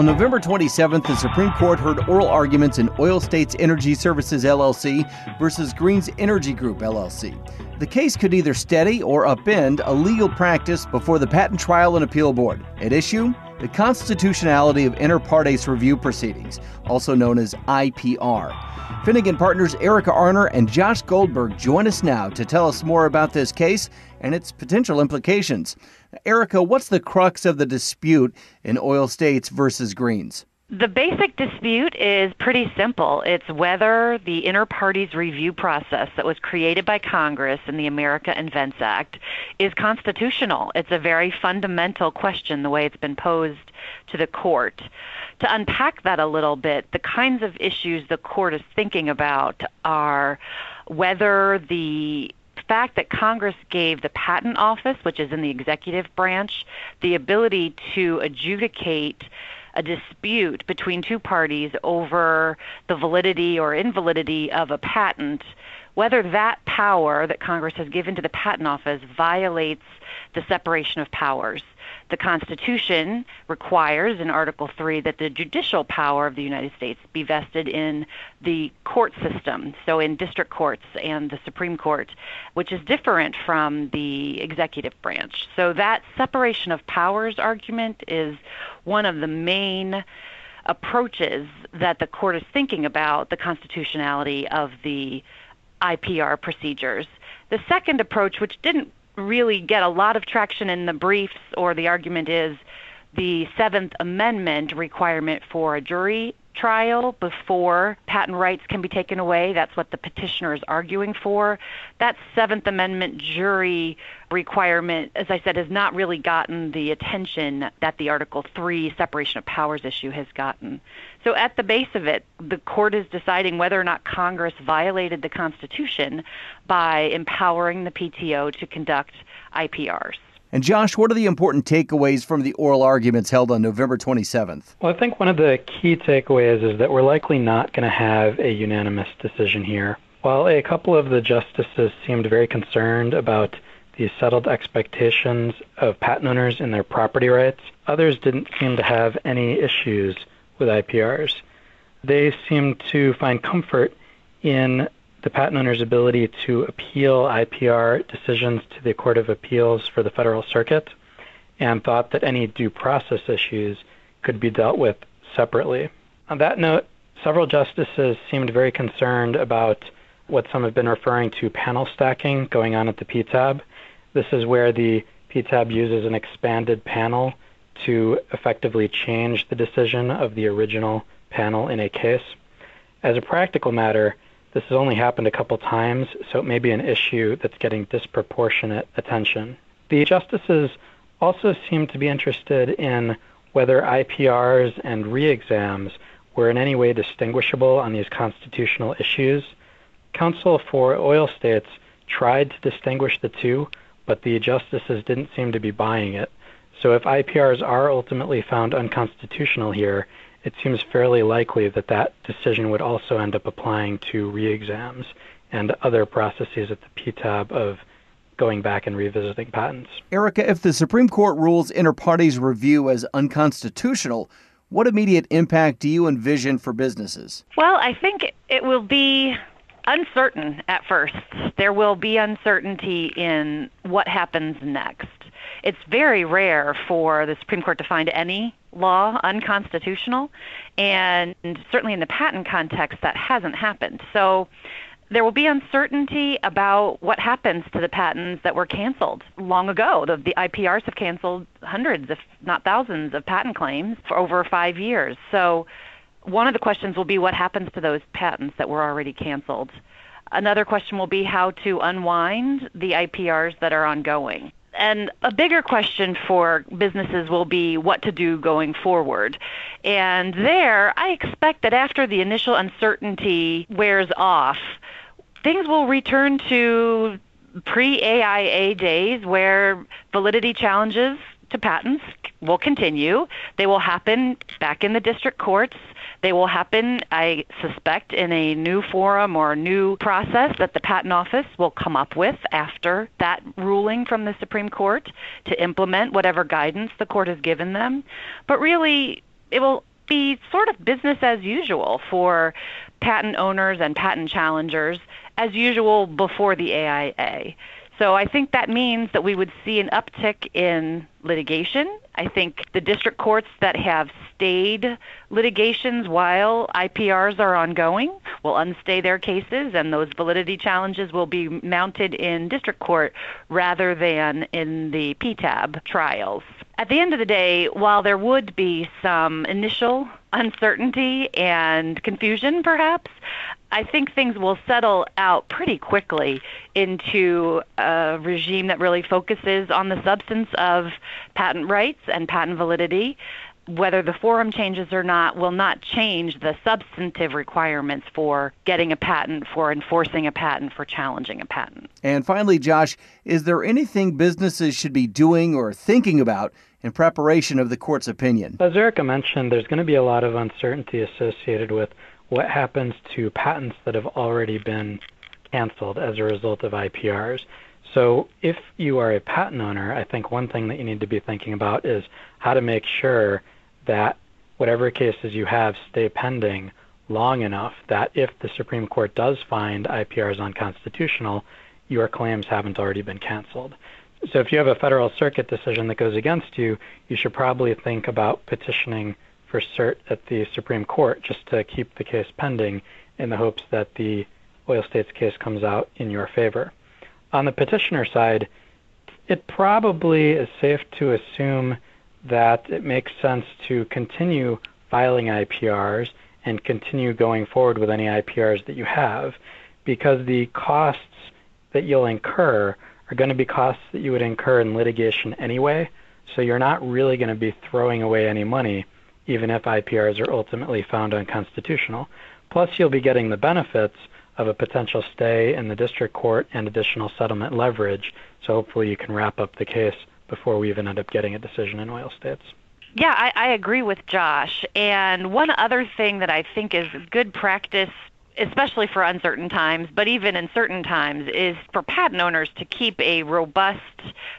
On November 27th, the Supreme Court heard oral arguments in Oil States Energy Services LLC versus Greene's Energy Group LLC. The case could either steady or upend a legal practice before the Patent Trial and Appeal Board. At issue, the constitutionality of inter partes review proceedings, also known as IPR. Finnegan partners Erika Arner and Josh Goldberg join us now to tell us more about this case and its potential implications. Erika, what's the crux of the dispute in Oil States versus Greene's? The basic dispute is pretty simple. It's whether the inter partes review process that was created by Congress in the America Invents Act is constitutional. It's a very fundamental question, the way it's been posed to the court. To unpack that a little bit, the kinds of issues the court is thinking about are whether the fact that Congress gave the Patent Office, which is in the executive branch, the ability to adjudicate a dispute between two parties over the validity or invalidity of a patent, whether that power that Congress has given to the Patent Office violates the separation of powers. The Constitution requires in Article 3 that the judicial power of the United States be vested in the court system, so in district courts and the Supreme Court, which is different from the executive branch. So that separation of powers argument is one of the main approaches that the court is thinking about the constitutionality of the IPR procedures. The second approach, which didn't really get a lot of traction in the briefs or the argument is the Seventh Amendment requirement for a jury trial before patent rights can be taken away. That's what the petitioner is arguing for. That Seventh Amendment jury requirement, as I said, has not really gotten the attention that the Article 3 separation of powers issue has gotten. So, at the base of it, the court is deciding whether or not Congress violated the Constitution by empowering the PTO to conduct IPRs. And Josh, what are the important takeaways from the oral arguments held on November 27th? Well, I think one of the key takeaways is that we're likely not going to have a unanimous decision here. While a couple of the justices seemed very concerned about the settled expectations of patent owners and their property rights, others didn't seem to have any issues with IPRs. They seemed to find comfort in the patent owner's ability to appeal IPR decisions to the Court of Appeals for the Federal Circuit and thought that any due process issues could be dealt with separately. On that note, several justices seemed very concerned about what some have been referring to panel stacking going on at the PTAB. This is where the PTAB uses an expanded panel to effectively change the decision of the original panel in a case. As a practical matter, this has only happened a couple times, so it may be an issue that's getting disproportionate attention. The justices also seem to be interested in whether IPRs and re-exams were in any way distinguishable on these constitutional issues. Counsel for oil states tried to distinguish the two, but the justices didn't seem to be buying it. So if IPRs are ultimately found unconstitutional here, it seems fairly likely that that decision would also end up applying to re-exams and other processes at the PTAB of going back and revisiting patents. Erika, if the Supreme Court rules inter partes review as unconstitutional, what immediate impact do you envision for businesses? Well, I think it will be uncertain at first. There will be uncertainty in what happens next. It's very rare for the Supreme Court to find any law unconstitutional, and certainly in the patent context, that hasn't happened. So there will be uncertainty about what happens to the patents that were canceled long ago. The, the, IPRs have canceled hundreds, if not thousands, of patent claims for over five years. So one of the questions will be what happens to those patents that were already canceled. Another question will be how to unwind the IPRs that are ongoing. And a bigger question for businesses will be what to do going forward. And there, I expect that after the initial uncertainty wears off, things will return to pre AIA days where validity challenges to patents will continue. They will happen back in the district courts. They will happen, I suspect, in a new forum or a new process that the Patent Office will come up with after that ruling from the Supreme Court to implement whatever guidance the court has given them. But really, it will be sort of business as usual for patent owners and patent challengers as usual before the AIA. So I think that means that we would see an uptick in litigation. I think the district courts that have stayed litigations while IPRs are ongoing will unstay their cases, and those validity challenges will be mounted in district court rather than in the PTAB trials. At the end of the day, while there would be some initial uncertainty and confusion, perhaps, I think things will settle out pretty quickly into a regime that really focuses on the substance of patent rights and patent validity. Whether the forum changes or not will not change the substantive requirements for getting a patent, for enforcing a patent, for challenging a patent. And finally, Josh, is there anything businesses should be doing or thinking about in preparation of the court's opinion? As Erika mentioned, there's going to be a lot of uncertainty associated with what happens to patents that have already been canceled as a result of IPRs. So, if you are a patent owner, I think one thing that you need to be thinking about is how to make sure that whatever cases you have stay pending long enough that if the Supreme Court does find IPRs unconstitutional, your claims haven't already been canceled. So, if you have a federal circuit decision that goes against you, you should probably think about petitioning for cert at the Supreme Court just to keep the case pending in the hopes that the oil states case comes out in your favor. On the petitioner side, it probably is safe to assume that it makes sense to continue filing IPRs and continue going forward with any IPRs that you have because the costs that you'll incur are going to be costs that you would incur in litigation anyway. So you're not really going to be throwing away any money even if IPRs are ultimately found unconstitutional. Plus, you'll be getting the benefits of a potential stay in the district court and additional settlement leverage. So hopefully, you can wrap up the case before we even end up getting a decision in oil states. Yeah, I, I agree with Josh. And one other thing that I think is good practice especially for uncertain times, but even in certain times, is for patent owners to keep a robust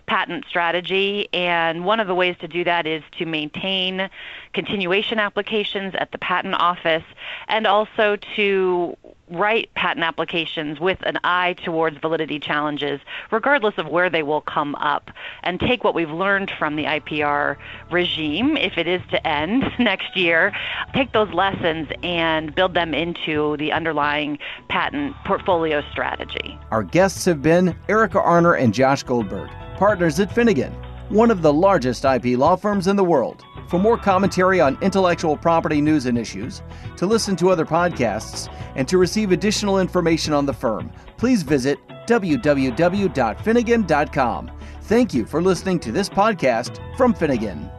patent strategy. And one of the ways to do that is to maintain continuation applications at the patent office and also to write patent applications with an eye towards validity challenges, regardless of where they will come up, and take what we've learned from the IPR regime, if it is to end next year, take those lessons and build them into the underlying patent portfolio strategy. Our guests have been Erika Arner and Josh Goldberg, partners at Finnegan, one of the largest IP law firms in the world. For more commentary on intellectual property news and issues, to listen to other podcasts, and to receive additional information on the firm, please visit www.finnegan.com. Thank you for listening to this podcast from Finnegan.